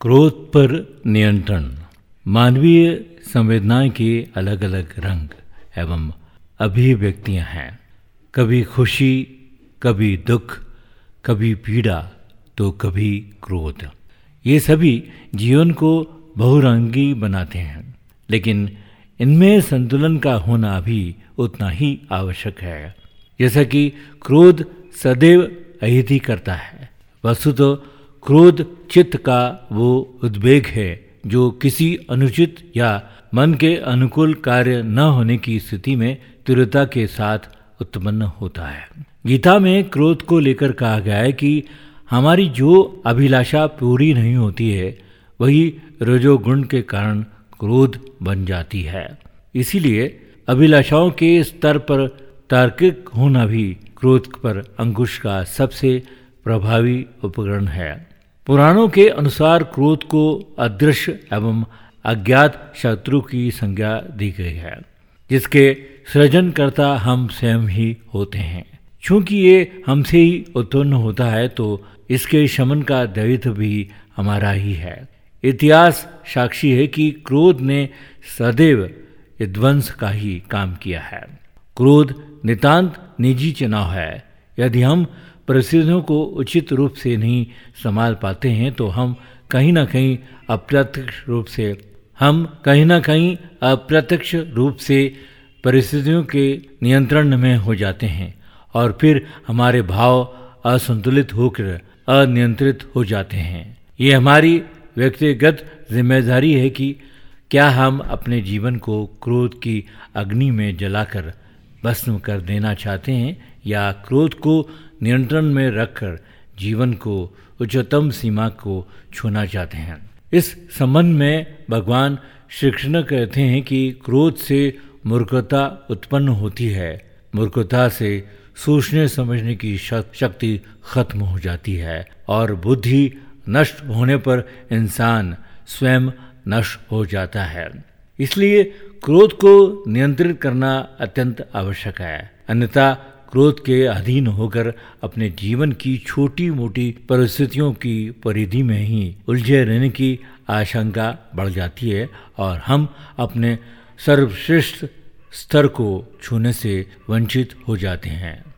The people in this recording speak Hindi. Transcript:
क्रोध पर नियंत्रण, मानवीय संवेदनाएँ के अलग अलग रंग एवं अभिव्यक्तियाँ हैं। कभी खुशी, कभी दुख, कभी पीड़ा तो कभी क्रोध। ये सभी जीवन को बहुरंगी बनाते हैं, लेकिन इनमें संतुलन का होना भी उतना ही आवश्यक है। जैसा कि क्रोध सदैव अहिति करता है वस्तु तो क्रोध चित्त का वो उद्वेग है, जो किसी अनुचित या मन के अनुकूल कार्य न होने की स्थिति में तीव्रता के साथ उत्पन्न होता है। गीता में क्रोध को लेकर कहा गया है कि हमारी जो अभिलाषा पूरी नहीं होती है, वही रजोगुण के कारण क्रोध बन जाती है। इसीलिए अभिलाषाओं के स्तर पर तार्किक होना भी क्रोध पर अंकुश का सबसे प्रभावी उपकरण है। पुराणों के अनुसार क्रोध को अदृश्य एवं अज्ञात शत्रु की संज्ञा दी गई है, जिसके सृजनकर्ता हम स्वयं ही होते हैं। क्योंकि ये हमसे ही उत्पन्न होता है तो इसके शमन का दायित्व भी हमारा ही है। इतिहास साक्षी है कि क्रोध ने सदैव विध्वंस का ही काम किया है। क्रोध नितांत निजी चुनाव है यदि हम परिस्थितियों को उचित रूप से नहीं संभाल पाते हैं तो हम कहीं ना कहीं अप्रत्यक्ष रूप से, हम कहीं ना कहीं अप्रत्यक्ष रूप से परिस्थितियों के नियंत्रण में हो जाते हैं और फिर हमारे भाव असंतुलित होकर अनियंत्रित हो जाते हैं। ये हमारी व्यक्तिगत ज़िम्मेदारी है कि क्या हम अपने जीवन को क्रोध की अग्नि में जलाकर भस्म कर देना चाहते हैं या क्रोध को नियंत्रण में रखकर जीवन को, उच्चतम सीमा को छूना चाहते हैं। इस संबंध में भगवान श्री कृष्ण कहते हैं कि क्रोध से मूर्खता उत्पन्न होती है। मूर्खता से सोचने समझने की शक्ति खत्म हो जाती है और बुद्धि नष्ट होने पर इंसान स्वयं नष्ट हो जाता है। इसलिए क्रोध को नियंत्रित करना अत्यंत आवश्यक है। अन्यथा क्रोध के अधीन होकर अपने जीवन की छोटी मोटी परिस्थितियों की परिधि में ही उलझे रहने की आशंका बढ़ जाती है और हम अपने सर्वश्रेष्ठ स्तर को छूने से वंचित हो जाते हैं।